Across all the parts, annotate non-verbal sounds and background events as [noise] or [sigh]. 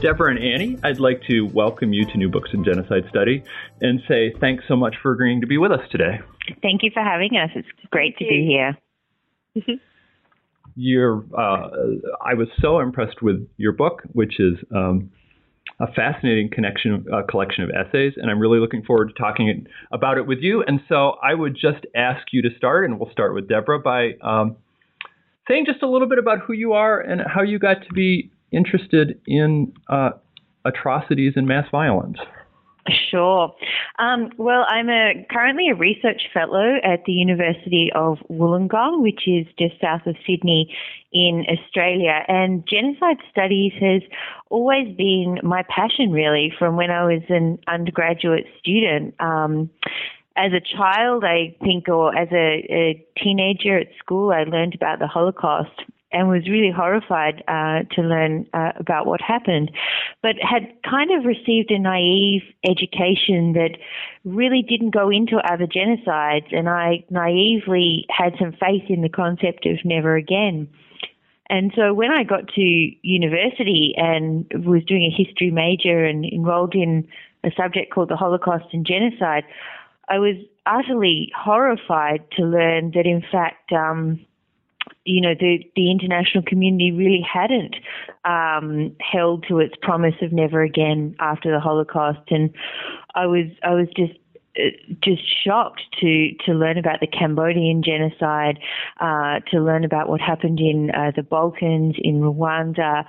Deborah and Annie, I'd like to welcome you to New Books in Genocide Study and say thanks so much for agreeing to be with us today. Thank you for having us. It's great Thank to you. be here. [laughs] You're, uh, I was so impressed with your book, which is um, a fascinating connection, uh, collection of essays, and I'm really looking forward to talking about it with you. And so I would just ask you to start, and we'll start with Deborah by um, saying just a little bit about who you are and how you got to be interested in uh, atrocities and mass violence? Sure. Um, well, I'm a, currently a research fellow at the University of Wollongong, which is just south of Sydney in Australia. And genocide studies has always been my passion, really, from when I was an undergraduate student. Um, as a child, I think, or as a, a teenager at school, I learned about the Holocaust and was really horrified uh, to learn uh, about what happened, but had kind of received a naive education that really didn't go into other genocides, and I naively had some faith in the concept of never again. And so when I got to university and was doing a history major and enrolled in a subject called the Holocaust and Genocide, I was utterly horrified to learn that in fact um, you know, the, the international community really hadn't um, held to its promise of never again after the Holocaust, and I was I was just uh, just shocked to to learn about the Cambodian genocide, uh, to learn about what happened in uh, the Balkans, in Rwanda,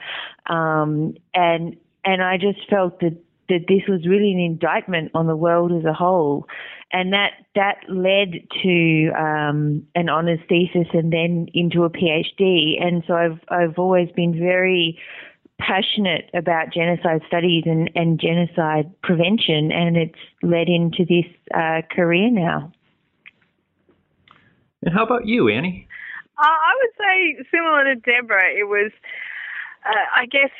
um, and and I just felt that that this was really an indictment on the world as a whole and that that led to um, an honours thesis and then into a PhD. And so I've I've always been very passionate about genocide studies and, and genocide prevention, and it's led into this uh, career now. And how about you, Annie? Uh, I would say similar to Deborah. It was, uh, I guess,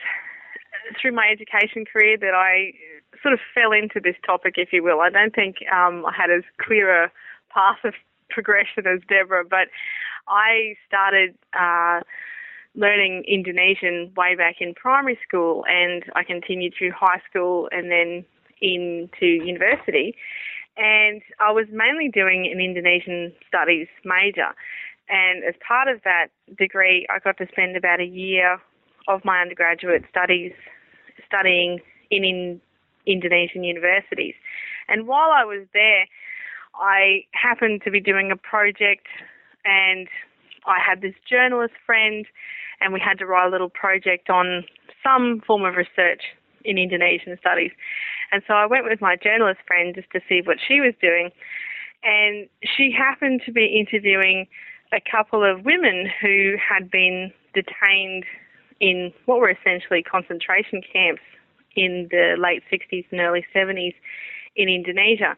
through my education career that I sort of fell into this topic, if you will. I don't think um, I had as clear a path of [laughs] progression as Deborah, but I started uh, learning Indonesian way back in primary school, and I continued through high school and then into university. And I was mainly doing an Indonesian studies major. And as part of that degree, I got to spend about a year of my undergraduate studies studying in, in Indonesian universities. And while I was there, I happened to be doing a project and I had this journalist friend and we had to write a little project on some form of research in Indonesian studies. And so I went with my journalist friend just to see what she was doing. And she happened to be interviewing a couple of women who had been detained in what were essentially concentration camps in the late 60s and early 70s in Indonesia.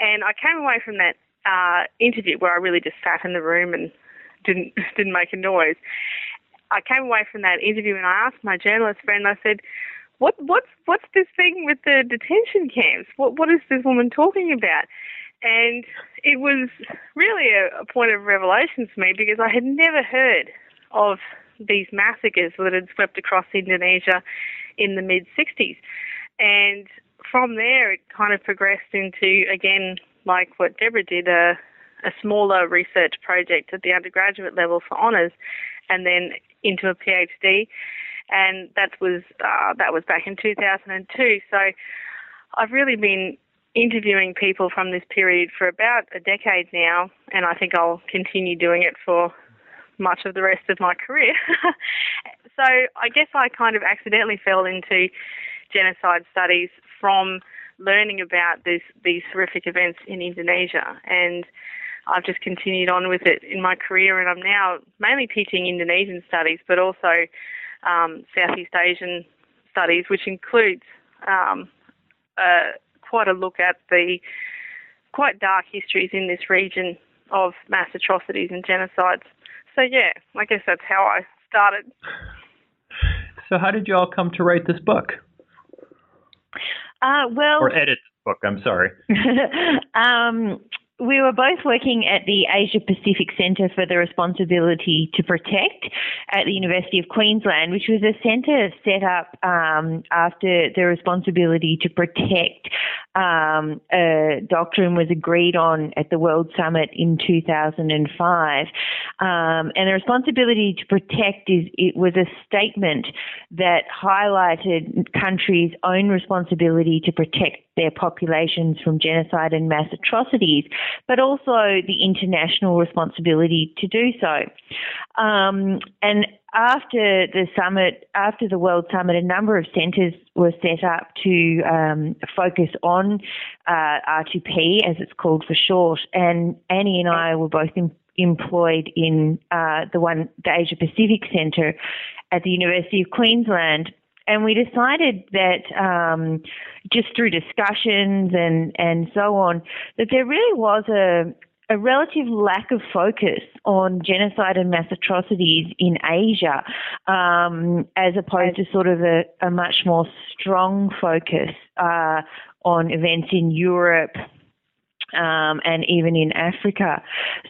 And I came away from that uh, interview where I really just sat in the room and didn't [laughs] didn't make a noise. I came away from that interview and I asked my journalist friend. I said, "What what's what's this thing with the detention camps? What what is this woman talking about?" And it was really a, a point of revelation for me because I had never heard of these massacres that had swept across Indonesia in the mid 60s. And from there, it kind of progressed into, again, like what Deborah did, a, a smaller research project at the undergraduate level for honours, and then into a PhD. And that was uh, that was back in 2002. So I've really been interviewing people from this period for about a decade now, and I think I'll continue doing it for much of the rest of my career. [laughs] so I guess I kind of accidentally fell into genocide studies from learning about this, these horrific events in Indonesia. And I've just continued on with it in my career, and I'm now mainly teaching Indonesian studies, but also um, Southeast Asian studies, which includes um, uh, quite a look at the quite dark histories in this region of mass atrocities and genocides. So yeah, I guess that's how I started. So how did you all come to write this book? Uh, well, or edit this book. I'm sorry. [laughs] um, we were both working at the Asia Pacific Centre for the Responsibility to Protect at the University of Queensland, which was a centre set up um, after the responsibility to protect um, doctrine was agreed on at the World Summit in 2005. Um, and the responsibility to protect is it was a statement that highlighted countries' own responsibility to protect their populations from genocide and mass atrocities, but also the international responsibility to do so. Um, and after the summit, after the World Summit, a number of centres were set up to um, focus on uh, R2P, as it's called for short. And Annie and I were both in, employed in uh, the one, the Asia Pacific Centre at the University of Queensland. And we decided that um, just through discussions and, and so on, that there really was a, a relative lack of focus on genocide and mass atrocities in Asia, um, as opposed to sort of a, a much more strong focus uh, on events in Europe, um, and even in Africa.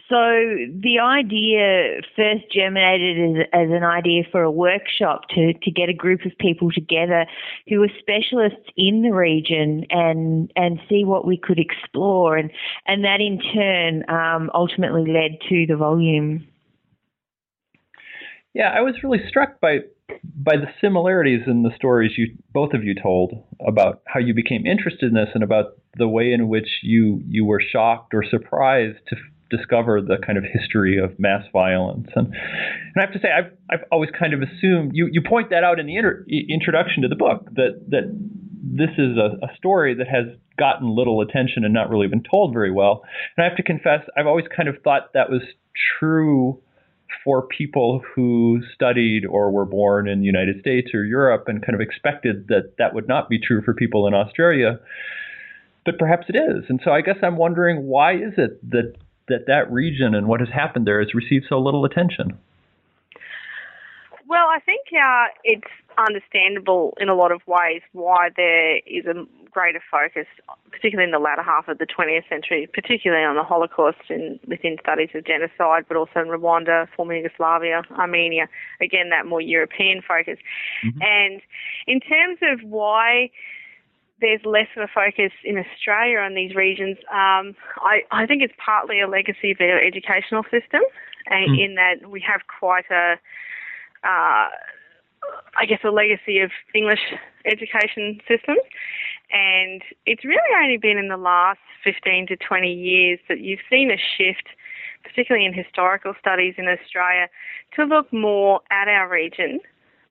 So the idea first germinated as, as, an idea for a workshop to, to get a group of people together who were specialists in the region and and see what we could explore, and and that in turn um, ultimately led to the volume. Yeah, I was really struck by by the similarities in the stories you both of you told about how you became interested in this and about the way in which you you were shocked or surprised to discover the kind of history of mass violence. And, and I have to say, I've, I've always kind of assumed you, you point that out in the inter, introduction to the book that that this is a, a, story that has gotten little attention and not really been told very well. And I have to confess, I've always kind of thought that was true for people who studied or were born in the United States or Europe and kind of expected that that would not be true for people in Australia. But perhaps it is. And so I guess I'm wondering why is it that that, that region and what has happened there has received so little attention? Well, I think uh, it's understandable in a lot of ways why there is a greater focus, particularly in the latter half of the 20th century, particularly on the Holocaust and within studies of genocide, but also in Rwanda, former Yugoslavia, Armenia. Again, that more European focus. Mm-hmm. And in terms of why there's less of a focus in Australia on these regions, um, I, I think it's partly a legacy of our educational system, mm. in that we have quite a uh, I guess, a legacy of English education systems. And it's really only been in the last 15 to 20 years that you've seen a shift, particularly in historical studies in Australia, to look more at our region,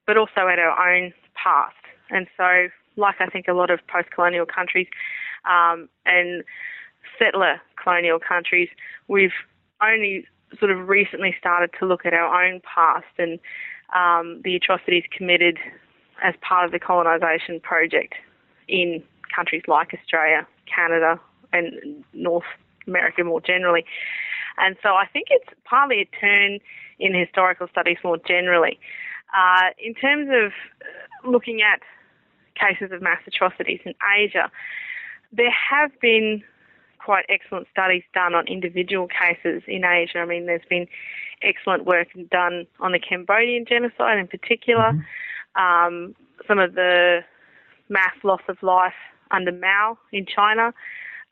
but also at our own past. And so, like I think a lot of post colonial countries um, and settler colonial countries, we've only sort of recently started to look at our own past and um, the atrocities committed as part of the colonisation project in countries like Australia, Canada, and North America more generally. And so I think it's partly a turn in historical studies more generally. Uh, in terms of looking at cases of mass atrocities in Asia, there have been quite excellent studies done on individual cases in Asia. I mean, there's been excellent work done on the Cambodian genocide in particular, mm-hmm. um, some of the mass loss of life under Mao in China,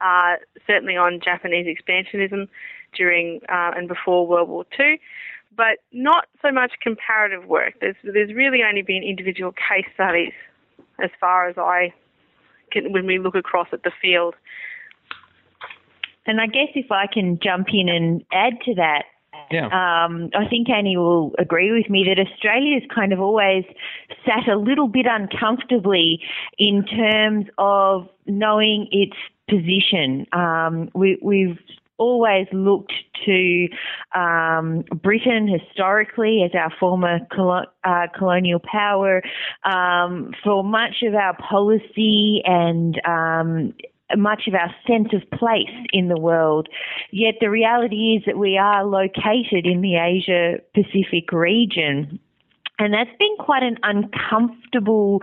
uh, certainly on Japanese expansionism during uh, and before World War II, but not so much comparative work. There's, there's really only been individual case studies as far as I can, when we look across at the field. And I guess if I can jump in and add to that, yeah. Um, I think Annie will agree with me that Australia's kind of always sat a little bit uncomfortably in terms of knowing its position. Um, we, we've always looked to um, Britain historically as our former colo- uh, colonial power um, for much of our policy and um, much of our sense of place in the world. Yet the reality is that we are located in the Asia Pacific region. And that's been quite an uncomfortable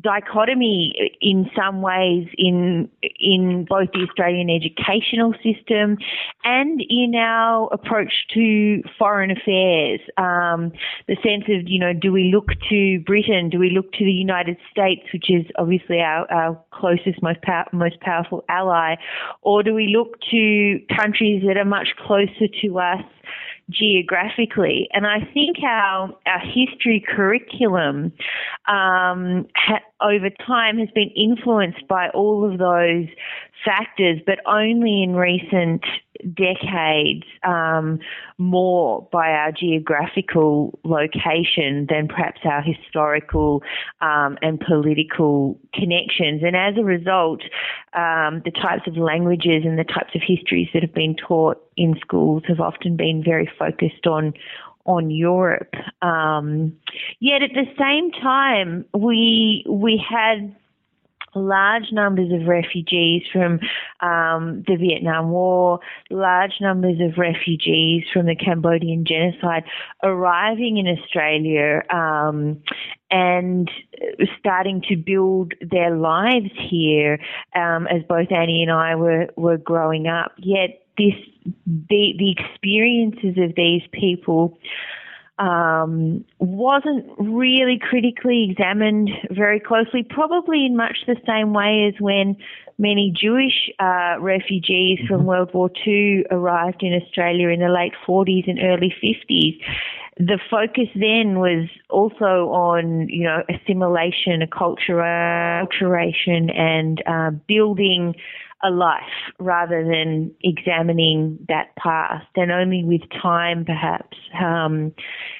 dichotomy in some ways in in both the Australian educational system and in our approach to foreign affairs. Um, the sense of you know, do we look to Britain? Do we look to the United States, which is obviously our, our closest, most pow- most powerful ally, or do we look to countries that are much closer to us? Geographically. And I think our, our history curriculum um, ha- over time has been influenced by all of those factors, but only in recent decades um, more by our geographical location than perhaps our historical um, and political connections. And as a result, um, the types of languages and the types of histories that have been taught in schools have often been very focused on on Europe. Um, yet at the same time, we we had large numbers of refugees from um, the Vietnam War, large numbers of refugees from the Cambodian genocide arriving in Australia um, and starting to build their lives here um, as both Annie and I were, were growing up. Yet this the the experiences of these people um, wasn't really critically examined very closely, probably in much the same way as when many Jewish uh, refugees from mm-hmm. World War II arrived in Australia in the late 40s and early 50s. The focus then was also on, you know, assimilation, acculturation, and uh, building a life rather than examining that past. And only with time, perhaps, um,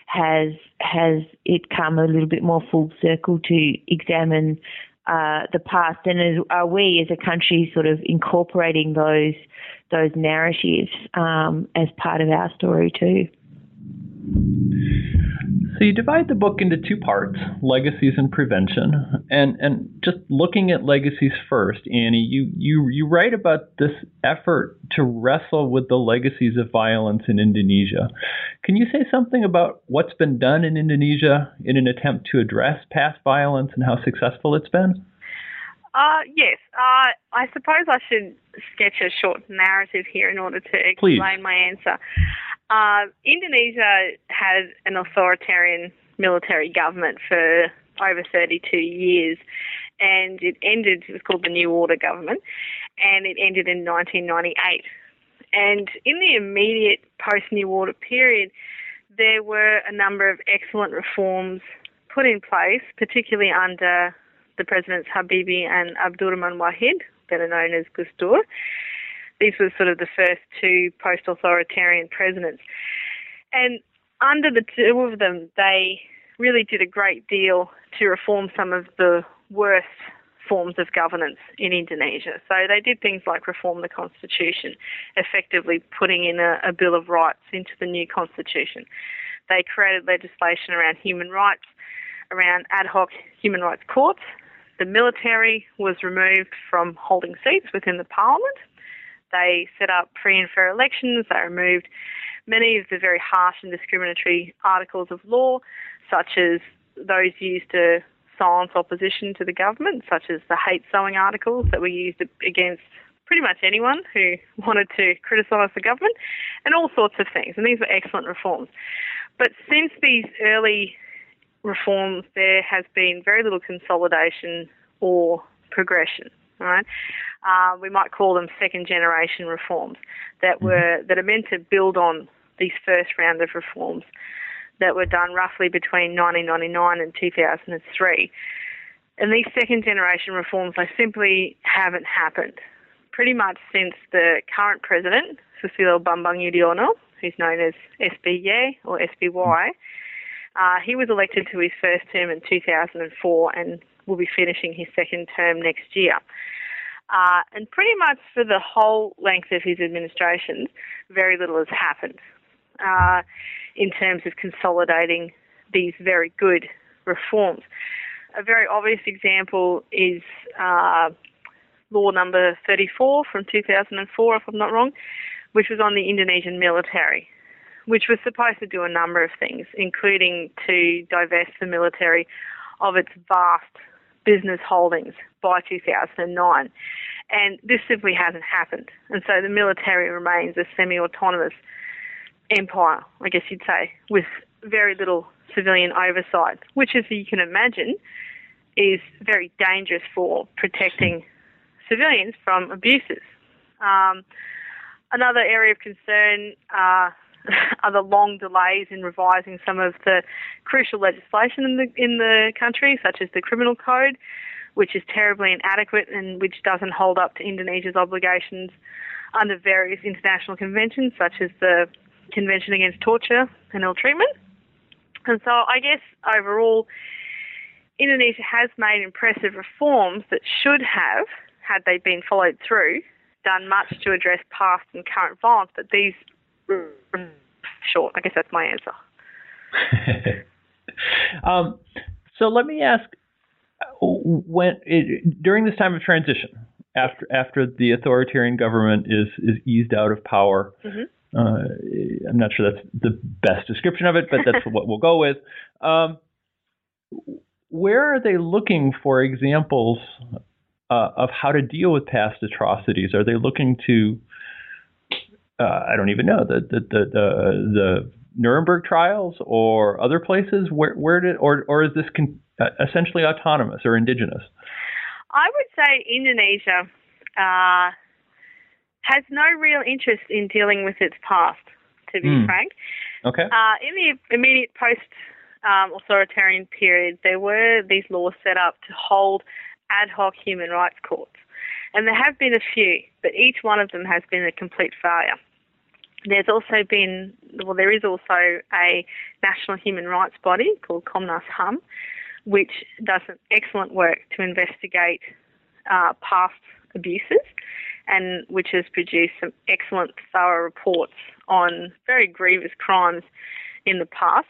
has has it come a little bit more full circle to examine uh, the past. And as, are we, as a country, sort of incorporating those those narratives um, as part of our story too? So you divide the book into two parts, legacies and prevention. And and just looking at legacies first, Annie, you you you write about this effort to wrestle with the legacies of violence in Indonesia. Can you say something about what's been done in Indonesia in an attempt to address past violence and how successful it's been? Uh, yes. Uh, I suppose I should sketch a short narrative here in order to explain Please. my answer. Uh, Indonesia had an authoritarian military government for over 32 years, and it ended, it was called the New Order government, and it ended in 1998. And in the immediate post New Order period, there were a number of excellent reforms put in place, particularly under the presidents Habibie and Abdurrahman Wahid, better known as Gus Dur these were sort of the first two post authoritarian presidents. And under the two of them, they really did a great deal to reform some of the worst forms of governance in Indonesia. So they did things like reform the constitution, effectively putting in a, a Bill of Rights into the new constitution. They created legislation around human rights, around ad hoc human rights courts. The military was removed from holding seats within the parliament. They set up free and fair elections. They removed many of the very harsh and discriminatory articles of law, such as those used to silence opposition to the government, such as the hate sowing articles that were used against pretty much anyone who [laughs] wanted to criticise the government, and all sorts of things. And these were excellent reforms. But since these early reforms, there has been very little consolidation or progression right? Uh, we might call them second generation reforms that mm-hmm. were that are meant to build on these first round of reforms that were done roughly between 1999 and 2003. And these second generation reforms, they simply haven't happened. Pretty much since the current president, Susilo Bambang Yudhoyono, who's known as SBY or SBY, uh, he was elected to his first term in 2004 and will be finishing his second term next year. Uh, and pretty much for the whole length of his administration, very little has happened uh, in terms of consolidating these very good reforms. A very obvious example is uh, law number 34 from 2004, if I'm not wrong, which was on the Indonesian military, which was supposed to do a number of things, including to divest the military of its vast business holdings by 2009. And this simply hasn't happened. And so the military remains a semi autonomous empire, I guess you'd say, with very little civilian oversight, which, as you can imagine, is very dangerous for protecting civilians from abuses. Um, another area of concern uh, [laughs] are the long delays in revising some of the crucial legislation in the in the country, such as the criminal code, which is terribly inadequate and which doesn't hold up to Indonesia's obligations under various international conventions, such as the Convention Against Torture and Ill Treatment. And so, I guess overall, Indonesia has made impressive reforms that should have, had they been followed through, done much to address past and current violence, but these short. I guess that's my answer. [laughs] um, so let me ask: when it, during this time of transition, after after the authoritarian government is is eased out of power. Mm-hmm. Uh, I'm not sure that's the best description of it, but that's [laughs] what we'll go with. Um, where are they looking for examples uh, of how to deal with past atrocities? Are they looking to uh, I don't even know the the the the, the Nuremberg trials or other places? Where where did or or is this con- uh, essentially autonomous or indigenous? I would say Indonesia uh, has no real interest in dealing with its past. To be mm. frank, okay. Uh, in the immediate post um, authoritarian period, there were these laws set up to hold ad hoc human rights courts. And there have been a few, but each one of them has been a complete failure. There's also been, well, there is also a national human rights body called Komnas HAM, which does excellent work to investigate uh, past abuses and which has produced some excellent, thorough reports on very grievous crimes in the past.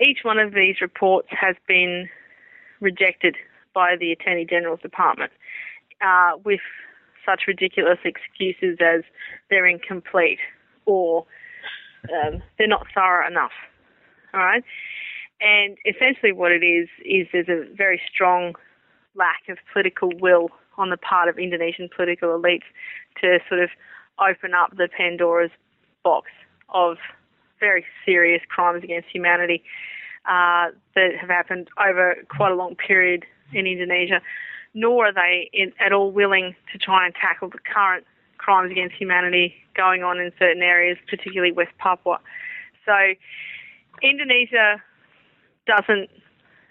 Each one of these reports has been rejected by the Attorney General's Department uh, with such ridiculous excuses as they're incomplete or um, they're not thorough enough. All right, and essentially what it is is there's a very strong lack of political will on the part of Indonesian political elites to sort of open up the Pandora's box of very serious crimes against humanity uh, that have happened over quite a long period in Indonesia. Nor are they in, at all willing to try and tackle the current crimes against humanity going on in certain areas, particularly West Papua. So Indonesia doesn't,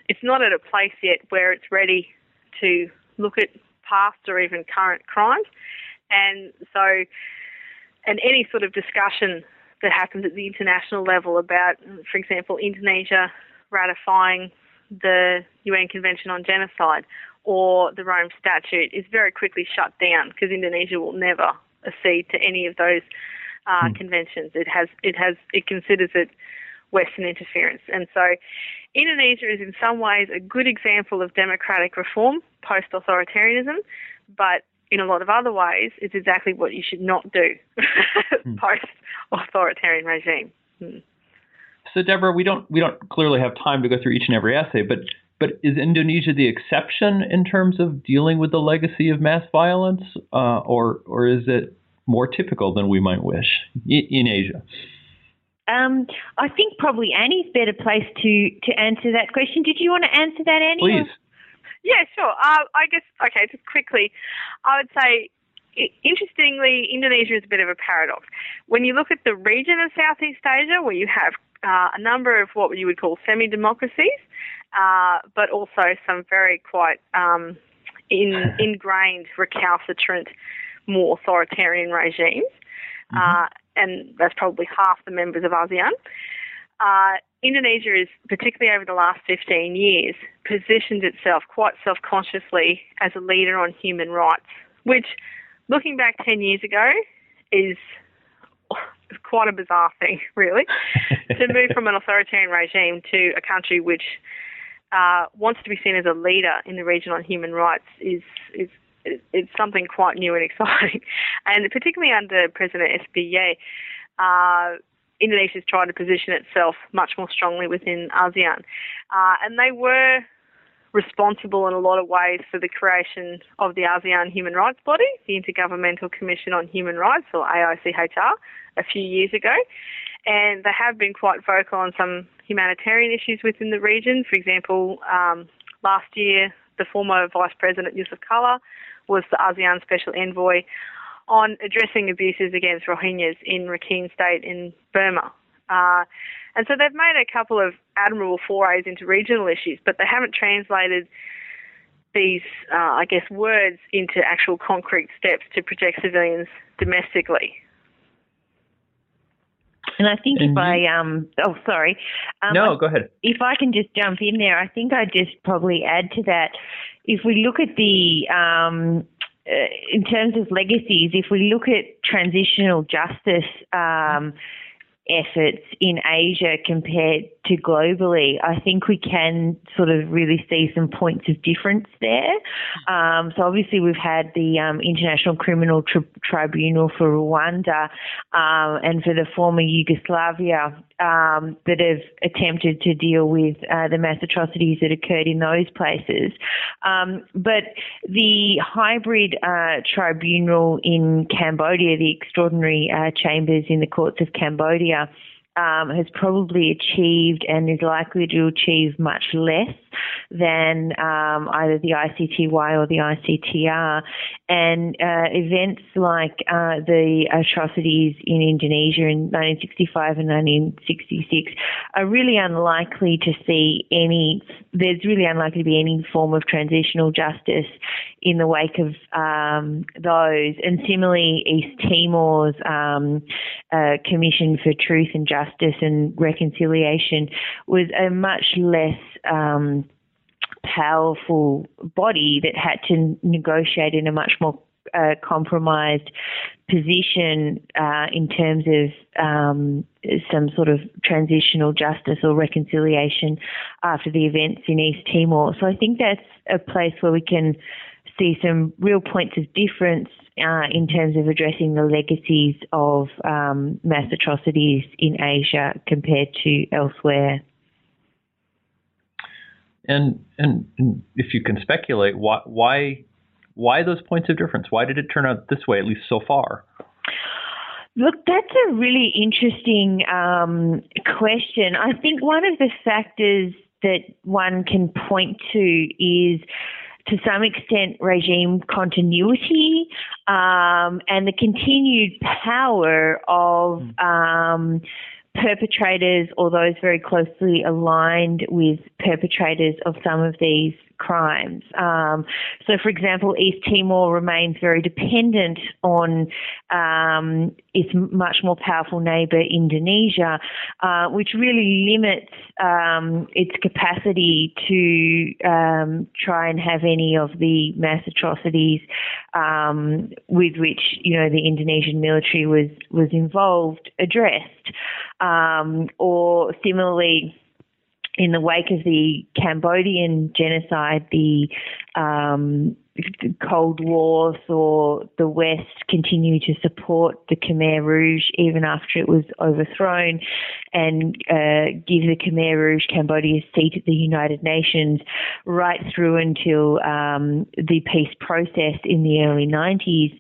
it's not at a place yet where it's ready to look at past or even current crimes. And so, and any sort of discussion that happens at the international level about, for example, Indonesia ratifying the UN Convention on Genocide or the Rome Statute is very quickly shut down because Indonesia will never accede to any of those uh, hmm. conventions. It has it has it considers it Western interference, and so Indonesia is in some ways a good example of democratic reform post authoritarianism, but in a lot of other ways, it's exactly what you should not do [laughs] hmm. post authoritarian regime. Hmm. So, Deborah, we don't we don't clearly have time to go through each and every essay, but but is Indonesia the exception in terms of dealing with the legacy of mass violence, uh, or or is it more typical than we might wish in Asia? Um, I think probably Annie's better placed to to answer that question. Did you want to answer that, Annie? Please. Yeah, sure. Uh, I guess okay. Just quickly, I would say interestingly, Indonesia is a bit of a paradox. When you look at the region of Southeast Asia, where you have uh, a number of what you would call semi democracies, uh, but also some very quite um, in, [laughs] ingrained, recalcitrant, more authoritarian regimes. Mm-hmm. Uh, and that's probably half the members of ASEAN. Uh, Indonesia is, particularly over the last 15 years, positioned itself quite self consciously as a leader on human rights which, looking back 10 years ago, is quite a bizarre thing, [laughs] really, to [laughs] move from an authoritarian regime to a country which uh, wants to be seen as a leader in the region on human rights is is it's something quite new and [laughs] exciting, and particularly under President SBY, uh, Indonesia's tried to position itself much more strongly within ASEAN, uh, and they were responsible in a lot of ways for the creation of the ASEAN Human Rights Body, the Intergovernmental Commission on Human Rights, or AICHR, a few years ago. And they have been quite vocal on some humanitarian issues within the region. For example, um, last year, the former Vice President Jusuf Kalla was the ASEAN Special Envoy on addressing abuses against Rohingyas in Rakhine State in Burma. Uh, and so they've made a couple of admirable forays into regional issues, but they haven't translated these, uh, I guess, words into actual concrete steps to protect civilians domestically. And I think and if you, I um oh sorry. Um, no go ahead. If I can just jump in there I think I just probably add to that if we look at the um uh, in terms of legacies if we look at transitional justice um, efforts in Asia compared to globally, I think we can sort of really see some points of difference there. Um, so obviously we've had the um, International Criminal Tri- Tribunal for Rwanda um, and for the former Yugoslavia um, that have attempted to deal with uh, the mass atrocities that occurred in those places. Um, but the hybrid uh, tribunal in Cambodia, the extraordinary uh, chambers in the courts of Cambodia, um, has probably achieved and is likely to achieve much less than um, either the ICTY or the ICTR. And uh, events like uh, the atrocities in Indonesia in 1965 and 1966 are really unlikely to see any, there's really unlikely to be any form of transitional justice in the wake of um, those. And similarly, East Timor's um, uh, Commission for Truth and Justice and Reconciliation was a much less um, powerful body that had to negotiate in a much more uh, compromised position uh, in terms of um, some sort of transitional justice or reconciliation after the events in East Timor. So I think that's a place where we can see some real points of difference uh, in terms of addressing the legacies of um, mass atrocities in Asia compared to elsewhere. And, and, and if you can speculate, why, why why those points of difference? Why did it turn out this way, at least so far? Look, that's a really interesting um, question. I think one of the factors that one can point to is to some extent regime continuity um, and the continued power of um, perpetrators or those very closely aligned with perpetrators of some of these crimes. Um, so, for example, East Timor remains very dependent on um, its much more powerful neighbour, Indonesia, uh, which really limits um, its capacity to um, try and have any of the mass atrocities um, with which you know the Indonesian military was was involved addressed, um, or similarly in the wake of the Cambodian genocide, the um, Cold War saw the West continue to support the Khmer Rouge even after it was overthrown and uh, give the Khmer Rouge Cambodia's seat at the United Nations right through until um, the peace process in the early 90s.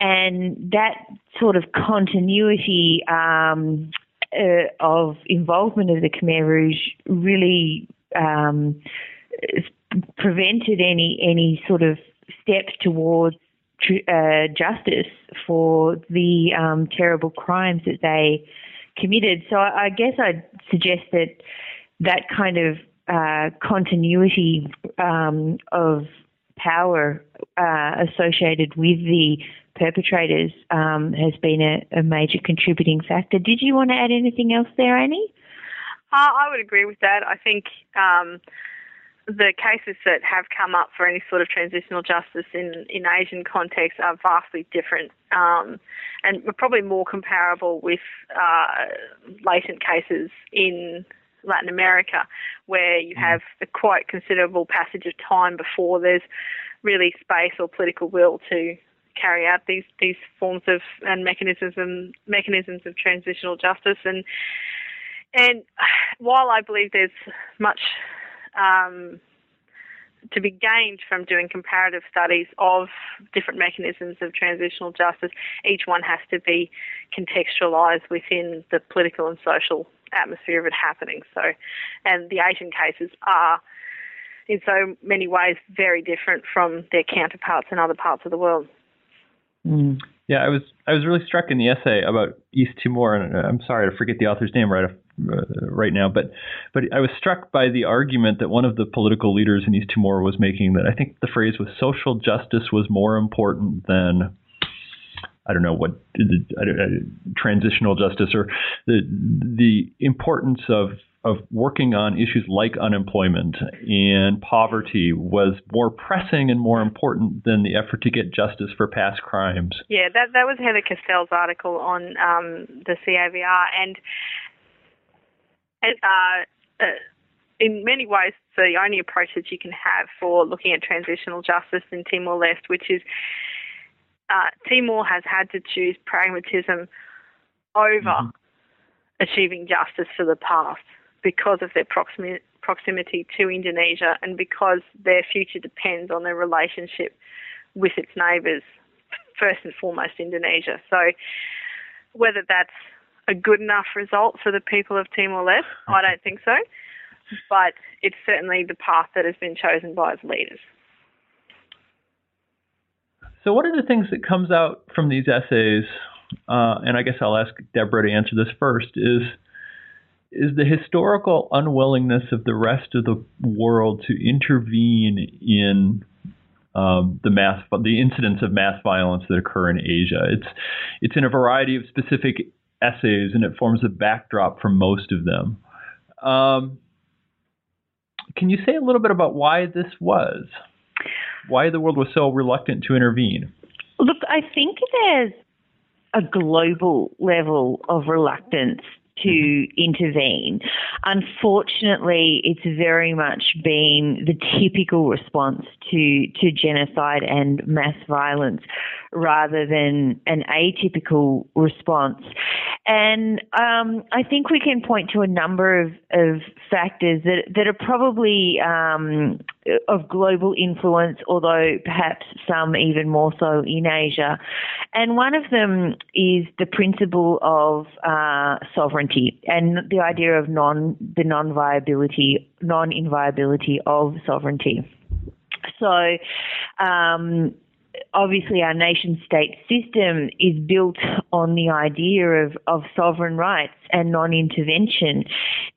And that sort of continuity um, uh, of involvement of the Khmer Rouge really um, prevented any any sort of steps towards uh, justice for the um, terrible crimes that they committed. So I, I, guess I'd suggest that that kind of uh, continuity um, of power uh, associated with the perpetrators um, has been a, a, major contributing factor. Did you want to add anything else there, Annie? Uh, I would agree with that. I think um, the cases that have come up for any sort of transitional justice in, in Asian contexts are vastly different um, and probably more comparable with uh, latent cases in Latin America, where you mm. have a quite considerable passage of time before there's really space or political will to carry out these these forms of and mechanisms and mechanisms of transitional justice and and while I believe there's much um, to be gained from doing comparative studies of different mechanisms of transitional justice, each one has to be contextualised within the political and social atmosphere of it happening. So, and the Asian cases are in so many ways very different from their counterparts in other parts of the world. Mm. Yeah, I was I was really struck in the essay about East Timor, and I'm sorry to forget the author's name right uh, right now, but but I was struck by the argument that one of the political leaders in East Timor was making that I think the phrase was social justice was more important than I don't know what transitional justice or the the importance of of working on issues like unemployment and poverty was more pressing and more important than the effort to get justice for past crimes. Yeah, that that was Heather Castell's article on um, the CAVR, and, and uh, uh, in many ways, the only approach that you can have for looking at transitional justice in Timor Leste, which is uh, Timor has had to choose pragmatism over mm-hmm. achieving justice for the past because of their proximity, proximity to Indonesia and because their future depends on their relationship with its neighbours, first and foremost Indonesia. So whether that's a good enough result for the people of Timor Leste, I don't think so. But it's certainly the path that has been chosen by its leaders. So, one of the things that comes out from these essays, uh, and I guess I'll ask Deborah to answer this first, is is the historical unwillingness of the rest of the world to intervene in um, the mass the incidents of mass violence that occur in Asia. It's it's in a variety of specific essays, and it forms a backdrop for most of them. Um, can you say a little bit about why this was? Why the world was so reluctant to intervene? Look, I think there's a global level of reluctance to intervene. Unfortunately, it's very much been the typical response to, to genocide and mass violence rather than an atypical response. And um, I think we can point to a number of, of factors that, that are probably um, of global influence, although perhaps some even more so in Asia. And one of them is the principle of uh, sovereignty and the idea of non the non viability non inviolability of sovereignty. So. Um, obviously our nation state system is built on the idea of, of sovereign rights and non intervention.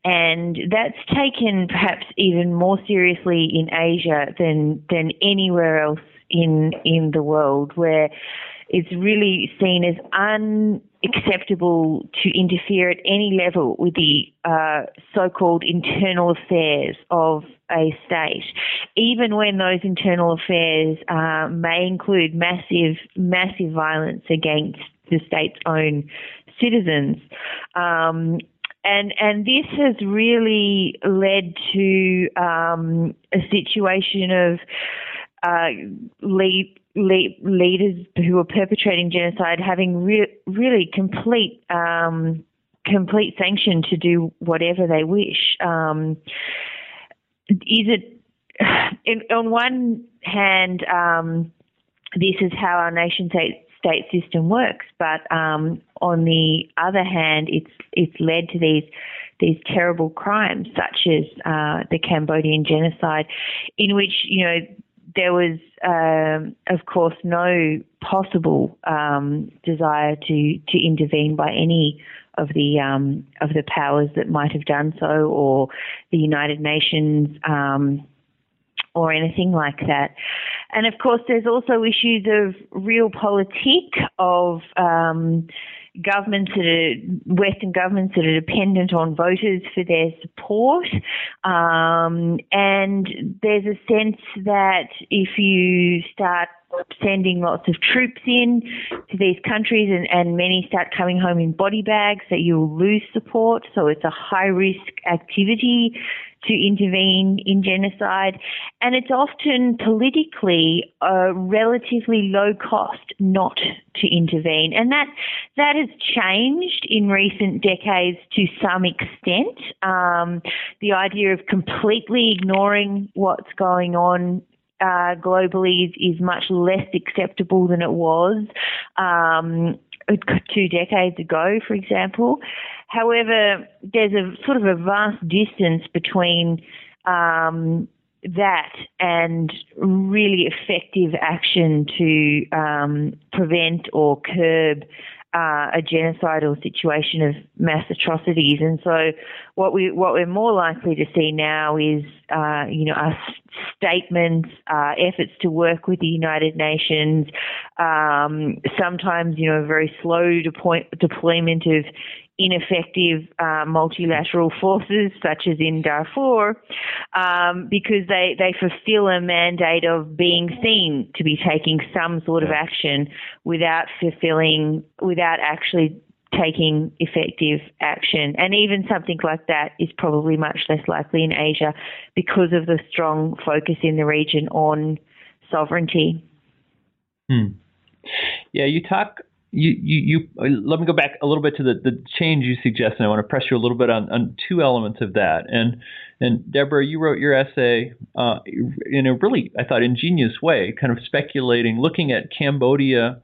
And that's taken perhaps even more seriously in Asia than, than anywhere else in, in the world, where it's really seen as unacceptable to interfere at any level with the uh, so-called internal affairs of a state, even when those internal affairs uh, may include massive, massive violence against the state's own citizens. Um, and and this has really led to um, a situation of uh, leaders who are perpetrating genocide having re- really complete um, complete sanction to do whatever they wish. Um, is it [sighs] in, on one hand, um, this is how our nation state state system works, but um, on the other hand, it's it's led to these these terrible crimes, such as uh, the Cambodian genocide, in which you know there was, um, of course, no possible um, desire to to intervene by any of the um, of the powers that might have done so, or the United Nations, um, or anything like that. And of course, there's also issues of real realpolitik of um, governments that are Western governments that are dependent on voters for their support, um, and there's a sense that if you start sending lots of troops in to these countries and, and many start coming home in body bags that you'll lose support. So it's a high risk activity to intervene in genocide. And it's often politically a relatively low cost not to intervene. And that, that has changed in recent decades to some extent. Um, the idea of completely ignoring what's going on uh, globally is, is, much less acceptable than it was um, two decades ago, for example. However, there's a sort of a vast distance between um, that and really effective action to um, prevent or curb uh, a genocidal situation of mass atrocities. And so, what we what we're more likely to see now is, uh, you know, us statements, uh, efforts to work with the United Nations. Um, sometimes, you know, a very slow deployment of ineffective uh, multilateral forces, such as in Darfur, um, because they, they fulfill a mandate of being seen to be taking some sort of action without fulfilling, without actually taking effective action. And even something like that is probably much less likely in Asia because of the strong focus in the region on sovereignty. Hmm. Yeah, you talk you, you, you, let me go back a little bit to the, the change you suggest, and I want to press you a little bit on, on two elements of that. And and Deborah, you wrote your essay uh, in a really, I thought, ingenious way, kind of speculating, looking at Cambodia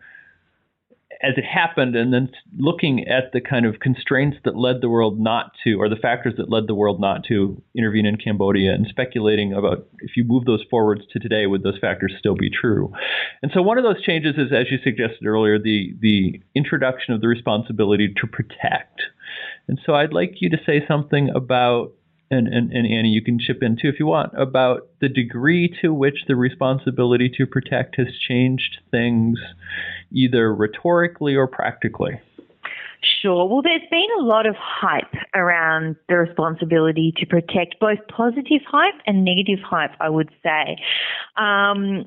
as it happened, and then looking at the kind of constraints that led the world not to, or the factors that led the world not to intervene in Cambodia, and speculating about if you move those forwards to today, would those factors still be true? And so one of those changes is, as you suggested earlier, the the introduction of the responsibility to protect. And so I'd like you to say something about and, and, and Annie, you can chip in too if you want, about the degree to which the responsibility to protect has changed things either rhetorically or practically. Sure. Well, there's been a lot of hype around the responsibility to protect, both positive hype and negative hype, I would say. Um,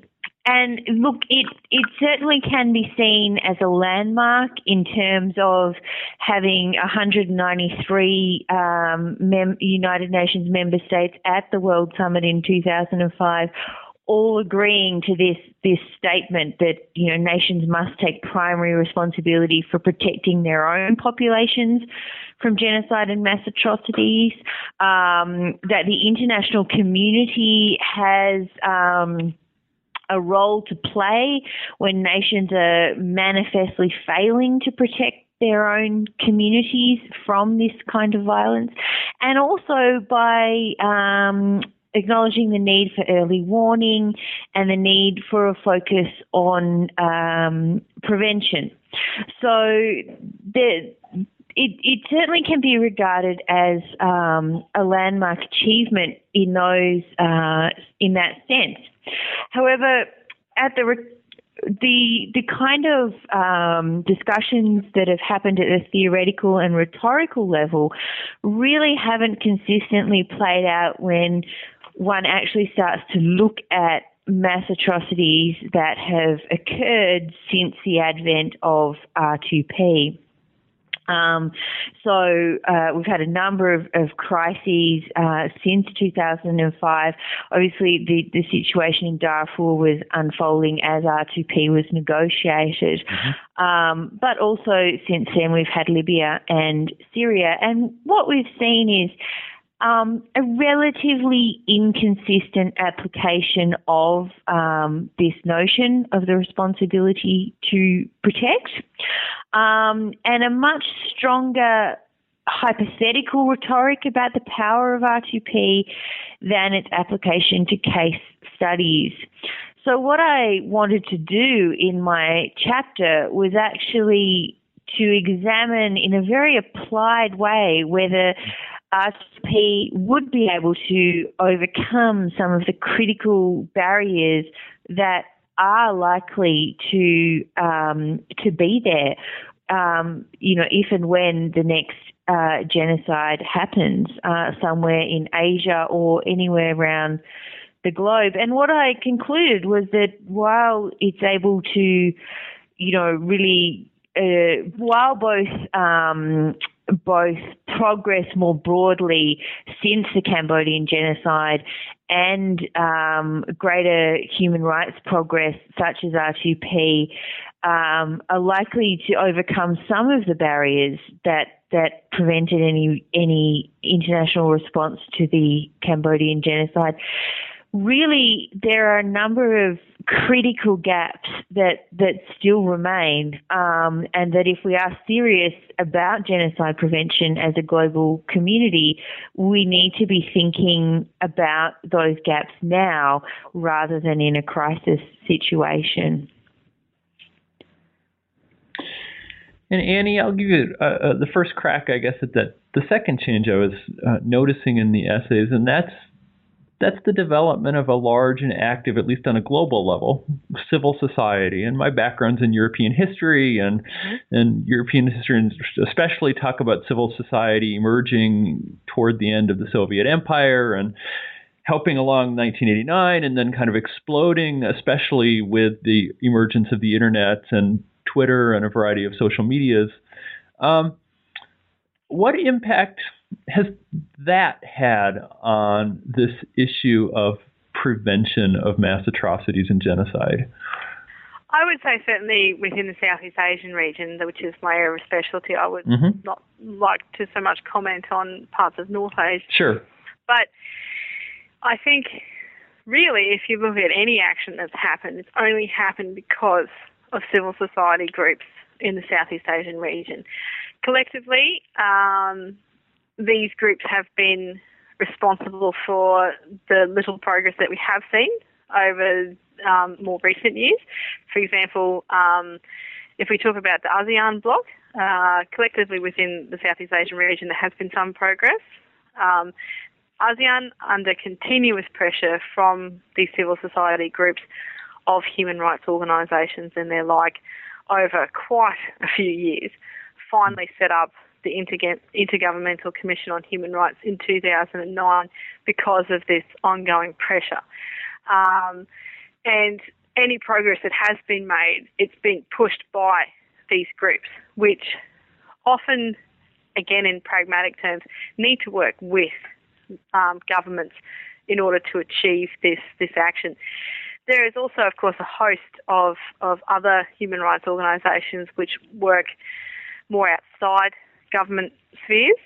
and look, it it certainly can be seen as a landmark in terms of having 193 um, mem- United Nations member states at the World Summit in 2005 all agreeing to this this statement that you know nations must take primary responsibility for protecting their own populations from genocide and mass atrocities. Um, that the international community has um, a role to play when nations are manifestly failing to protect their own communities from this kind of violence, and also by um, acknowledging the need for early warning and the need for a focus on um, prevention. So the it, it, certainly can be regarded as um, a landmark achievement in those uh, in that sense. However, at the the the kind of um, discussions that have happened at the theoretical and rhetorical level really haven't consistently played out when one actually starts to look at mass atrocities that have occurred since the advent of R2P. Um, so uh, we've had a number of, of crises uh, since 2005. Obviously, the, the situation in Darfur was unfolding as R2P was negotiated. Mm-hmm. Um, but also since then, we've had Libya and Syria. And what we've seen is um, a relatively inconsistent application of um, this notion of the responsibility to protect, um, and a much stronger hypothetical rhetoric about the power of R2P than its application to case studies. So, what I wanted to do in my chapter was actually to examine in a very applied way whether R2P would be able to overcome some of the critical barriers that are likely to um, to be there um, you know, if and when the next uh, genocide happens uh, somewhere in Asia or anywhere around the globe. And what I concluded was that while it's able to, you know, really, uh, while both um, both progress more broadly since the Cambodian genocide and um, greater human rights progress, such as R2P, um, are likely to overcome some of the barriers that that prevented any any international response to the Cambodian genocide really there are a number of critical gaps that that still remain, um, and that if we are serious about genocide prevention as a global community, we need to be thinking about those gaps now rather than in a crisis situation. And Annie, I'll give you uh, uh, the first crack, I guess, at that. The second change I was uh, noticing in the essays, and that's that's the development of a large and active, at least on a global level, civil society. And my background's in European history and and European historians especially talk about civil society emerging toward the end of the Soviet Empire and helping along 1989, and then kind of exploding, especially with the emergence of the internet and Twitter and a variety of social medias. Um, what impact has that had on this issue of prevention of mass atrocities and genocide? I would say certainly within the Southeast Asian region, which is my area of specialty, I would mm-hmm. not like to so much comment on parts of North Asia. Sure. But I think really, if you look at any action that's happened, it's only happened because of civil society groups in the Southeast Asian region. Collectively, um, these groups have been responsible for the little progress that we have seen over um, more recent years. For example, um, if we talk about the ASEAN bloc, uh, collectively within the Southeast Asian region, there has been some progress. Um, ASEAN, under continuous pressure from these civil society groups of human rights organisations and their like over quite a few years, finally set up the Intergovernmental Commission on Human Rights in 2009 because of this ongoing pressure. Um, and any progress that has been made, it's been pushed by these groups, which often, again in pragmatic terms, need to work with um, governments in order to achieve this this action. There is also, of course, a host of, of other human rights organisations which work more outside government spheres.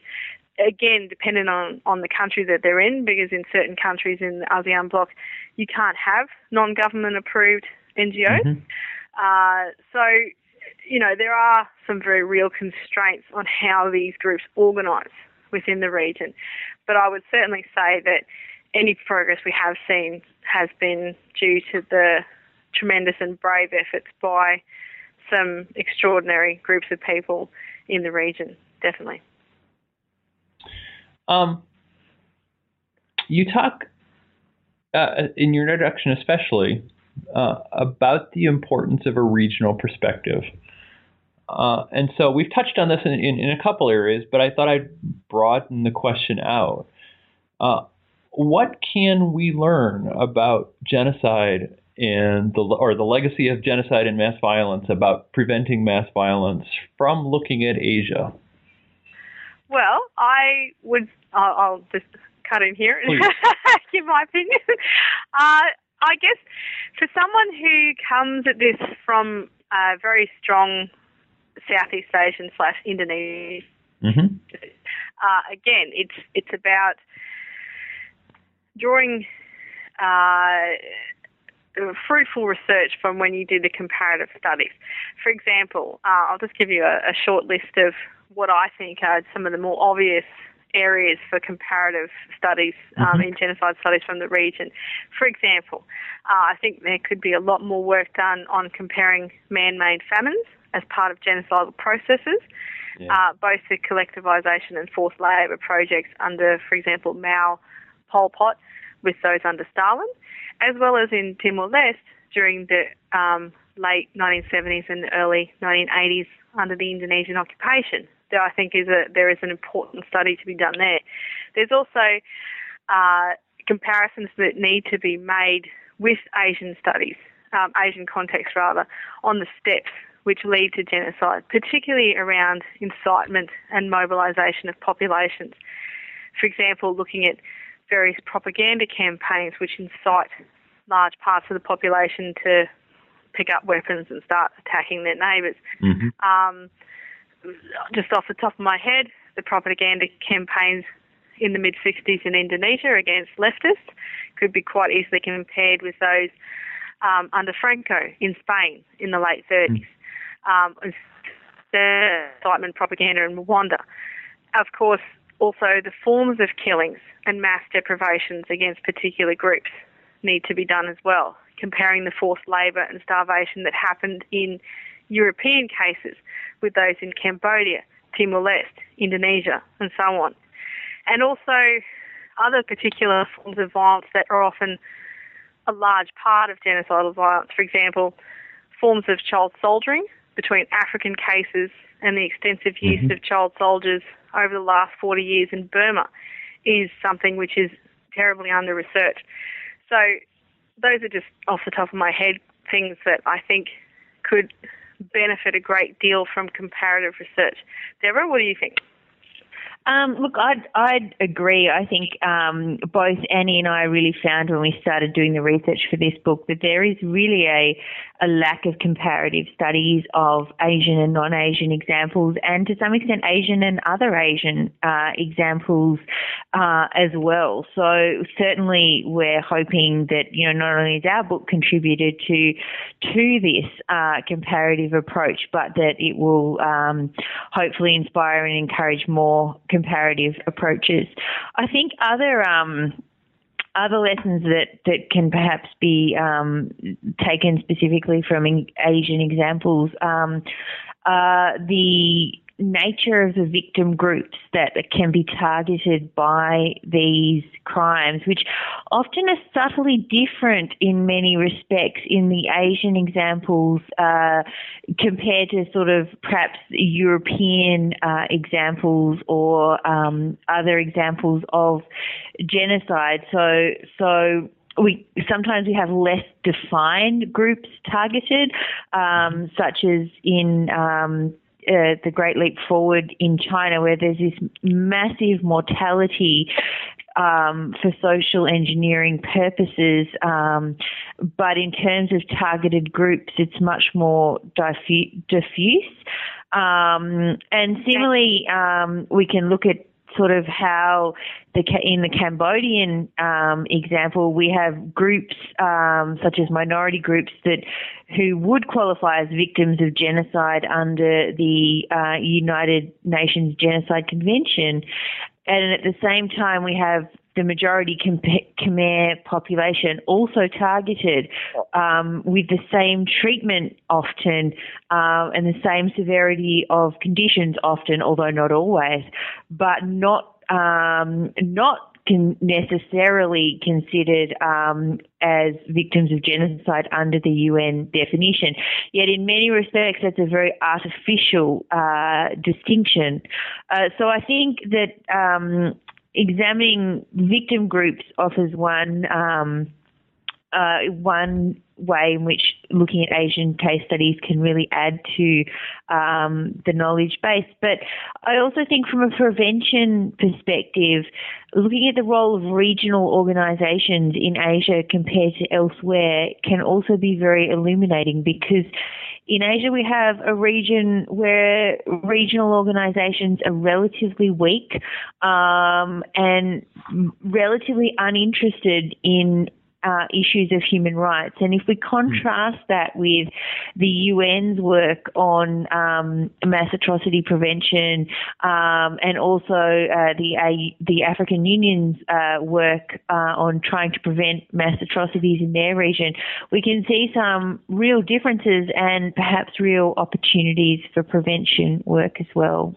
Again, depending on, on the country that they're in, because in certain countries in the ASEAN bloc, you can't have non government approved NGOs. Mm-hmm. Uh, so, you know, there are some very real constraints on how these groups organise within the region. But I would certainly say that any progress we have seen has been due to the tremendous and brave efforts by some extraordinary groups of people in the region definitely. Um, you talk uh, in your introduction, especially uh, about the importance of a regional perspective. Uh, and so we've touched on this in, in, in, a couple areas, but I thought I'd broaden the question out. Uh, what can we learn about genocide and the or the legacy of genocide and mass violence about preventing mass violence from looking at Asia? Well, I would. I'll, I'll just cut in here and [laughs] give my opinion. Uh, I guess for someone who comes at this from a very strong Southeast Asian slash Indonesian, mm-hmm. uh, again, it's it's about drawing uh, fruitful research from when you do the comparative studies. For example, uh, I'll just give you a, a short list of what I think are some of the more obvious areas for comparative studies um, mm-hmm. in genocide studies from the region. For example, uh, I think there could be a lot more work done on comparing man-made famines as part of genocidal processes, yeah. uh, both the collectivisation and forced labour projects under, for example, Mao, Pol Pot, with those under Stalin, as well as in Timor-Leste during the um, late 1970s and early 1980s under the Indonesian occupation. There, I think, is a there is an important study to be done there. There's also uh, comparisons that need to be made with Asian studies, um, Asian context rather, on the steps which lead to genocide, particularly around incitement and mobilisation of populations. For example, looking at various propaganda campaigns which incite large parts of the population to pick up weapons and start attacking their neighbors mm-hmm. um, just off the top of my head, the propaganda campaigns in the mid 60s in Indonesia against leftists could be quite easily compared with those um, under Franco in Spain in the late 30s. Um, the incitement propaganda in Rwanda. Of course, also the forms of killings and mass deprivations against particular groups need to be done as well, comparing the forced labour and starvation that happened in European cases with those in Cambodia, Timor Leste, Indonesia, and so on. And also other particular forms of violence that are often a large part of genocidal violence. For example, forms of child soldiering between African cases and the extensive use mm-hmm. of child soldiers over the last 40 years in Burma is something which is terribly under researched. So those are just off the top of my head things that I think could benefit a great deal from comparative research. Deborah, what do you think? Um, look, I'd, I'd agree. I think um, both Annie and I really found when we started doing the research for this book that there is really a, a lack of comparative studies of Asian and non-Asian examples, and to some extent Asian and other Asian uh, examples uh, as well. So certainly we're hoping that you know not only has our book contributed to to this uh, comparative approach, but that it will um, hopefully inspire and encourage more comparative approaches. I think other um, other lessons that, that can perhaps be um, taken specifically from Asian examples um, uh, the nature of the victim groups that can be targeted by these crimes, which often are subtly different in many respects in the Asian examples uh, compared to sort of perhaps European uh, examples or um, other examples of genocide. So, so we sometimes we have less defined groups targeted, um, such as in um, uh, the Great Leap Forward in China, where there's this massive mortality um, for social engineering purposes. Um, but in terms of targeted groups, it's much more diffuse. Um, and similarly, um, we can look at sort of how the in the Cambodian um, example, we have groups um, such as minority groups that who would qualify as victims of genocide under the uh, United Nations Genocide Convention, and at the same time we have the majority Khmer population also targeted um, with the same treatment often um, and the same severity of conditions often, although not always, but not um, not necessarily considered um, as victims of genocide under the UN definition. Yet, in many respects, that's a very artificial uh, distinction. Uh, so, I think that um, examining victim groups offers one um, uh, one way in which looking at Asian case studies can really add to um, the knowledge base. But I also think from a prevention perspective, looking at the role of regional organisations in Asia compared to elsewhere can also be very illuminating because in Asia, we have a region where regional organizations are relatively weak um, and relatively uninterested in uh, issues of human rights. And if we contrast that with the UN's work on um, mass atrocity prevention um, and also uh, the the African Union's uh, work uh, on trying to prevent mass atrocities in their region, we can see some real differences and perhaps real opportunities for prevention work as well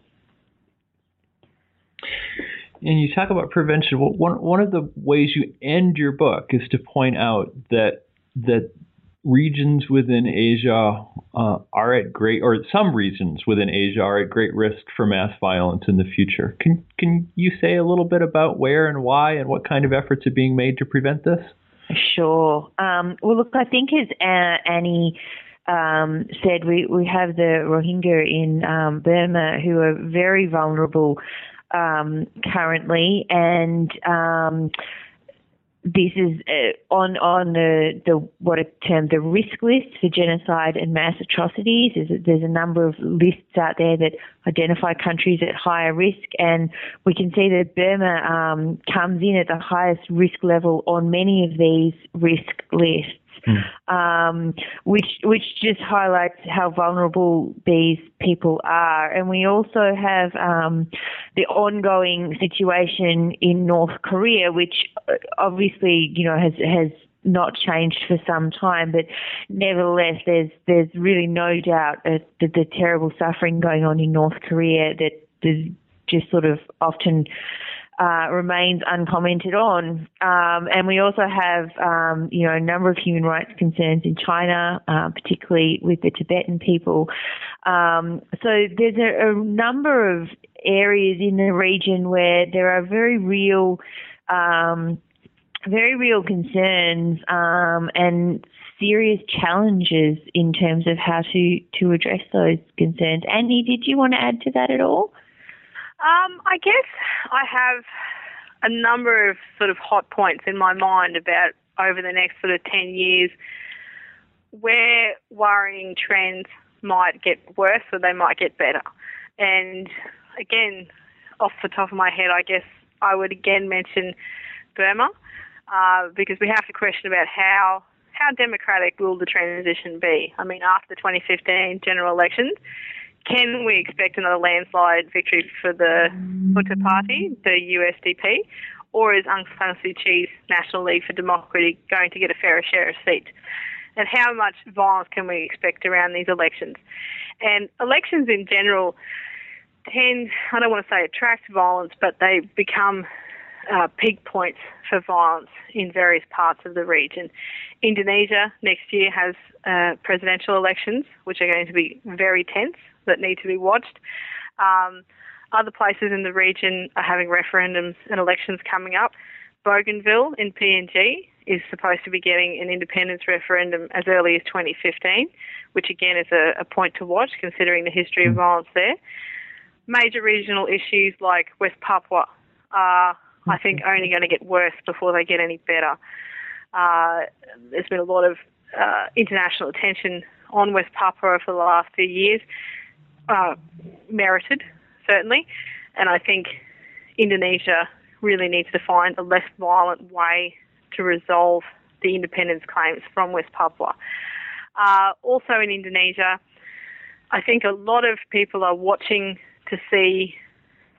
and you talk about prevention. Well, one one of the ways you end your book is to point out that that regions within Asia uh, are at great, or some regions within Asia are at great risk for mass violence in the future. Can can you say a little bit about where and why, and what kind of efforts are being made to prevent this? Sure. Um, well, look, I think as uh, Annie um, said, we we have the Rohingya in um, Burma who are very vulnerable um, currently, and um, this is uh, on on the, the what are termed the risk list for genocide and mass atrocities. There's a, there's a number of lists out there that identify countries at higher risk, and we can see that Burma um, comes in at the highest risk level on many of these risk lists mm. um, which which just highlights how vulnerable these people are. And we also have um, the ongoing situation in North Korea, which uh, obviously you know has has not changed for some time, but nevertheless, there's there's really no doubt that the, the terrible suffering going on in North Korea that just sort of often uh, remains uncommented on. Um, and we also have, um, you know, a number of human rights concerns in China, uh, particularly with the Tibetan people. Um, so there's a, a, number of areas in the region where there are very real, um, very real concerns um, and serious challenges in terms of how to to address those concerns. Annie, did you want to add to that at all? Um, I guess I have a number of sort of hot points in my mind about over the next sort of 10 years where worrying trends might get worse or they might get better. And again, off the top of my head, I guess I would again mention Burma uh, because we have to question about how how democratic will the transition be? I mean, after the 2015 general elections, can we expect another landslide victory for the Houthi Party, the USDP, or is Aung San Suu Kyi's National League for Democracy going to get a fairer share of seats? And how much violence can we expect around these elections? And elections in general tend, I don't want to say attract violence, but they become uh, peak points for violence in various parts of the region. Indonesia next year has uh, presidential elections, which are going to be very tense that need to be watched. Um, other places in the region are having referendums and elections coming up. Bougainville in PNG is supposed to be getting an independence referendum as early as 2015, which again is a, a point to watch considering the history of hmm. violence there. Major regional issues like West Papua are, I think, hmm. only going to get worse before they get any better. Uh, there's been a lot of uh, international attention on West Papua for the last few years, uh, merited, certainly. And I think Indonesia really needs to find a less violent way to resolve the independence claims from West Papua. Uh, also in Indonesia, I think a lot of people are watching to see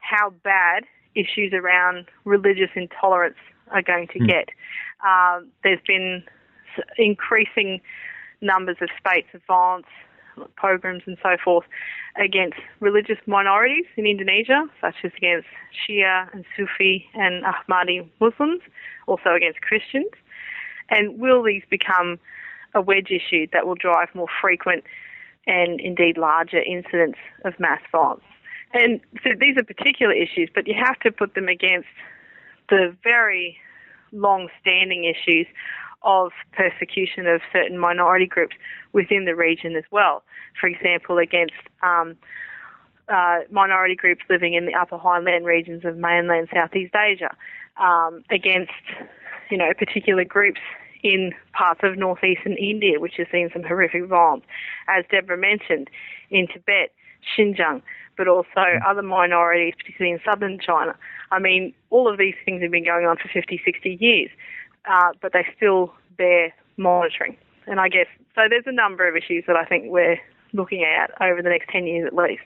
how bad issues around religious intolerance are going to mm. get. Uh, there's been increasing numbers of spates of violence pogroms and so forth against religious minorities in Indonesia, such as against Shia and Sufi and Ahmadi Muslims, also against Christians. And will these become a wedge issue that will drive more frequent and indeed larger incidents of mass violence? And so these are particular issues, but you have to put them against the very long standing issues of persecution of certain minority groups within the region as well. For example, against um, uh, minority groups living in the upper highland regions of mainland Southeast Asia, um, against you know particular groups in parts of northeastern India, which has seen some horrific violence, as Deborah mentioned, in Tibet, Xinjiang, but also mm. other minorities, particularly in southern China. I mean, all of these things have been going on for 50, 60 years uh, but they still bear monitoring. And I guess so. There's a number of issues that I think we're looking at over the next ten years at least.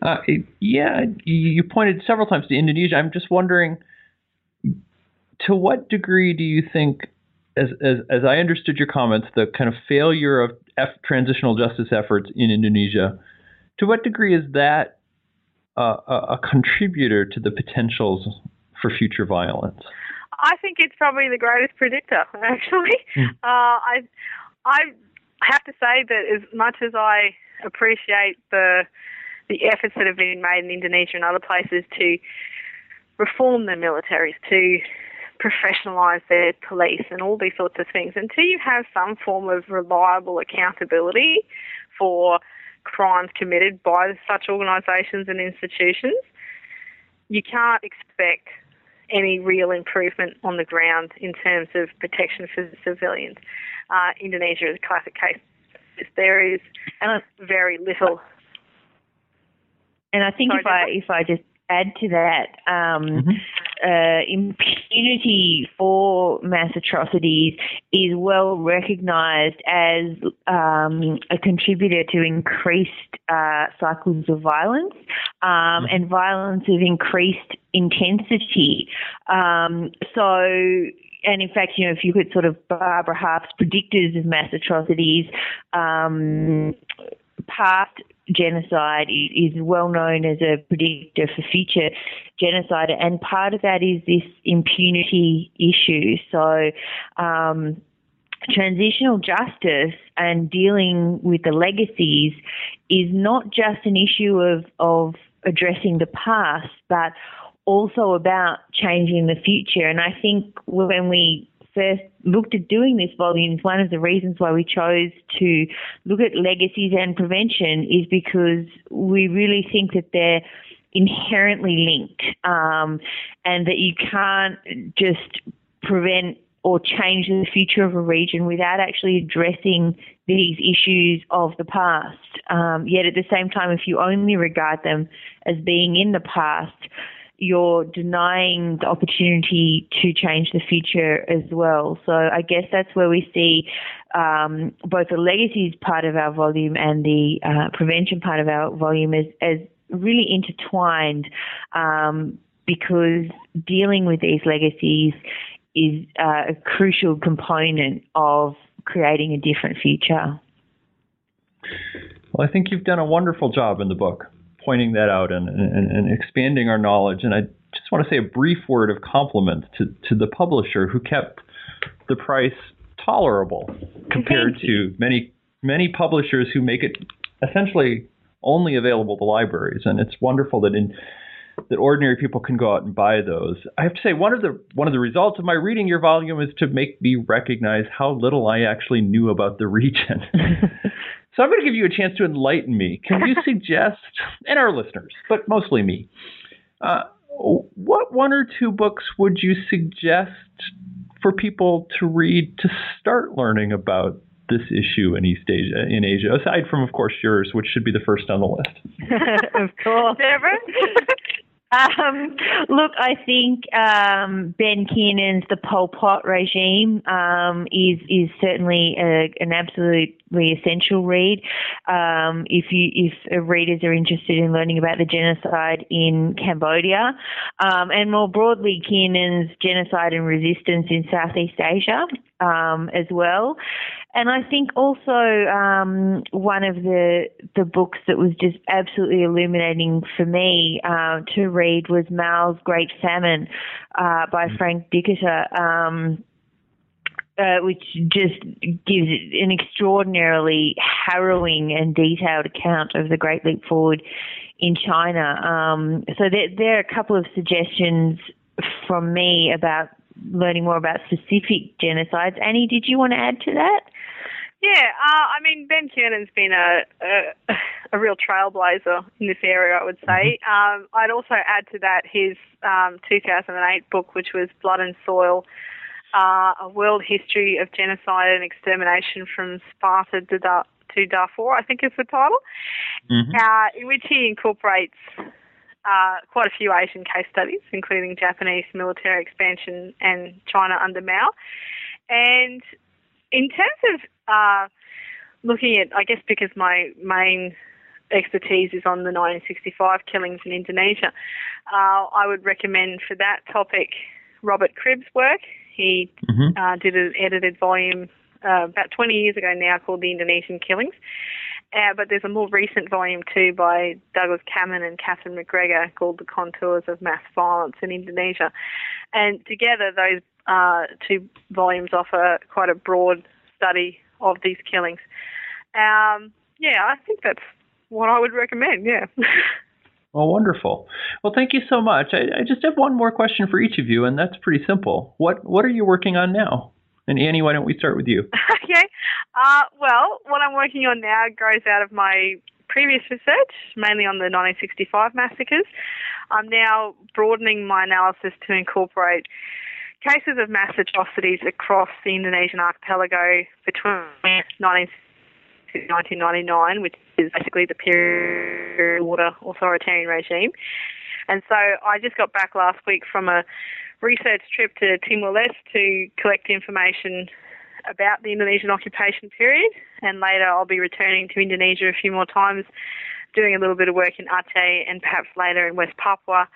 Uh, yeah, you pointed several times to Indonesia. I'm just wondering, to what degree do you think, as as, as I understood your comments, the kind of failure of F- transitional justice efforts in Indonesia, to what degree is that uh, a, a contributor to the potentials for future violence? I think it's probably the greatest predictor, [laughs] actually. Mm. Uh, I, I have to say that as much as I appreciate the the efforts that have been made in Indonesia and other places to reform their militaries, to professionalise their police, and all these sorts of things, until you have some form of reliable accountability for crimes committed by such organisations and institutions, you can't expect any real improvement on the ground in terms of protection for civilians. Uh, Indonesia is a classic case. There is very little. And I think Sorry, if I if I just add to that, um, mm-hmm. Uh, impunity for mass atrocities is well recognised as um, a contributor to increased uh, cycles of violence um, and violence of increased intensity. Um, so and in fact, you know, if you could sort of Barbara Harff's predictors of mass atrocities, um, past genocide is well known as a predictor for future genocide, and part of that is this impunity issue. So, um, transitional justice and dealing with the legacies is not just an issue of, of addressing the past, but also about changing the future. And I think when we first looked at doing this volume, one of the reasons why we chose to look at legacies and prevention is because we really think that they're inherently linked um, and that you can't just prevent or change the future of a region without actually addressing these issues of the past. Um, yet at the same time, if you only regard them as being in the past, you're denying the opportunity to change the future as well. So I guess that's where we see um, both the legacies part of our volume and the uh, prevention part of our volume as, as really intertwined um, because dealing with these legacies is uh, a crucial component of creating a different future. Well, I think you've done a wonderful job in the book pointing that out and, and, and expanding our knowledge. And I just want to say a brief word of compliment to, to the publisher who kept the price tolerable compared to many many publishers who make it essentially only available to libraries. And it's wonderful that in that ordinary people can go out and buy those. I have to say one of the one of the results of my reading your volume is to make me recognize how little I actually knew about the region. [laughs] So I'm going to give you a chance to enlighten me. Can you [laughs] suggest, and our listeners, but mostly me, uh, what one or two books would you suggest for people to read to start learning about this issue in East Asia, in Asia, aside from, of course, yours, which should be the first on the list? [laughs] of course. Deborah? Um, look, I think um, Ben Kiernan's The Pol Pot regime um, is is certainly a, an absolutely essential read. Um, if you if readers are interested in learning about the genocide in Cambodia, um, and more broadly Kiernan's genocide and resistance in Southeast Asia um, as well. And I think also um, one of the the books that was just absolutely illuminating for me uh, to read was Mao's Great Famine uh, by mm-hmm. Frank Dikötter. Um, uh, which just gives an extraordinarily harrowing and detailed account of the Great Leap Forward in China. Um, so there, there, are a couple of suggestions from me about learning more about specific genocides. Annie, did you want to add to that? Yeah, uh, I mean Ben Kiernan's been a, a, a real trailblazer in this area, I would say. Mm-hmm. Um, I'd also add to that his um, 2008 book, which was Blood and Soil: uh, A World History of Genocide and Extermination from Sparta to, to Darfur. I think is the title, mm-hmm. uh, in which he incorporates uh, quite a few Asian case studies, including Japanese military expansion and China under Mao. And in terms of uh, looking at, I guess, because my main expertise is on the 1965 killings in Indonesia, uh, I would recommend for that topic Robert Cribb's work. He mm-hmm. uh, did an edited volume uh, about 20 years ago now called The Indonesian Killings. uh, but there's a more recent volume too by Douglas Kammen and Katharine McGregor called The Contours of Mass Violence in Indonesia. And together, those uh, two volumes offer quite a broad study of these killings. Um, yeah, I think that's what I would recommend, yeah. [laughs] Well, wonderful. Well, thank you so much. I, I, just have one more question for each of you, and that's pretty simple. What What are you working on now? And Annie, why don't we start with you? [laughs] okay. Uh, well, what I'm working on now grows out of my previous research, mainly on the 1965 massacres. I'm now broadening my analysis to incorporate cases of mass atrocities across the Indonesian archipelago between 1999, which is basically the period water authoritarian regime. And so I just got back last week from a research trip to Timor Leste to collect information about the Indonesian occupation period, and later I'll be returning to Indonesia a few more times, doing a little bit of work in Aceh and perhaps later in West Papua.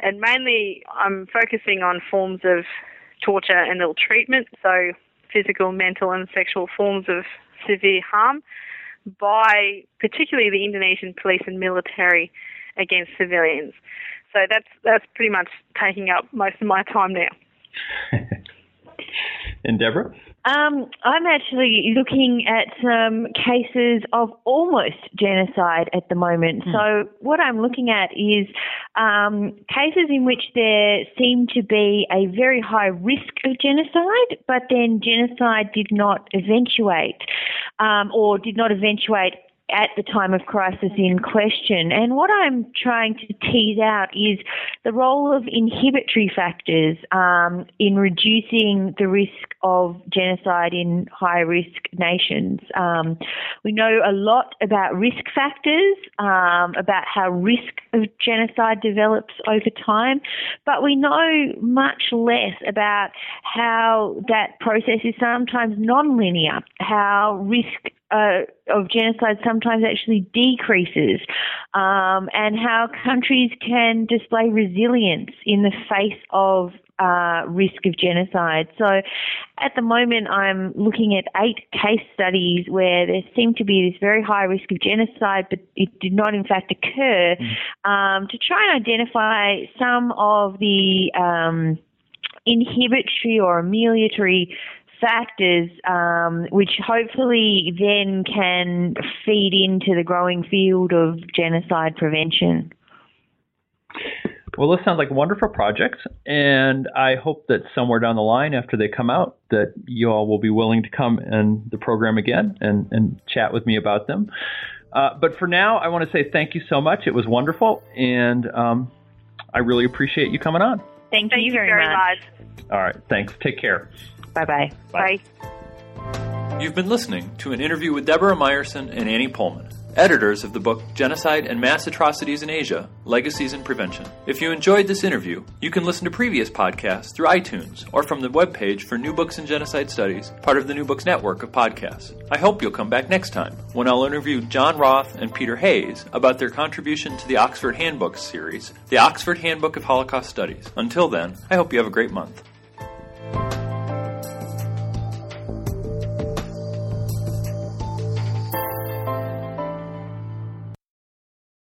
And mainly I'm focusing on forms of torture and ill treatment, so physical, mental, and sexual forms of severe harm by particularly the Indonesian police and military against civilians. So that's that's pretty much taking up most of my time now. [laughs] and Deborah? Um, I'm actually looking at some cases of almost genocide at the moment. Hmm. So, what I'm looking at is um, cases in which there seemed to be a very high risk of genocide, but then genocide did not eventuate um, or did not eventuate at the time of crisis in question. And what I'm trying to tease out is the role of inhibitory factors um, in reducing the risk of genocide in high risk nations. Um, we know a lot about risk factors, um, about how risk of genocide develops over time, but we know much less about how that process is sometimes non-linear, how risk uh, of genocide sometimes actually decreases, um, and how countries can display resilience in the face of uh, risk of genocide. So, at the moment, I'm looking at eight case studies where there seemed to be this very high risk of genocide, but it did not, in fact, occur, mm. um, to try and identify some of the um, inhibitory or amelioratory factors, um, which hopefully then can feed into the growing field of genocide prevention. Well, this sounds like wonderful projects, and I hope that somewhere down the line, after they come out, that you all will be willing to come in the program again and, and chat with me about them. Uh, but for now, I want to say thank you so much. It was wonderful, and um, I really appreciate you coming on. Thank, thank you, very, very much. much. All right, thanks. Take care. Bye-bye. Bye. You've been listening to an interview with Deborah Mayersen and Annie Pohlman editors of the book Genocide and Mass Atrocities in Asia Legacies and Prevention. If you enjoyed this interview, you can listen to previous podcasts through iTunes or from the webpage for New Books in Genocide Studies, part of the New Books Network of podcasts. I hope you'll come back next time when I'll interview John Roth and Peter Hayes about their contribution to the Oxford Handbook series, the Oxford Handbook of Holocaust Studies. Until then, I hope you have a great month.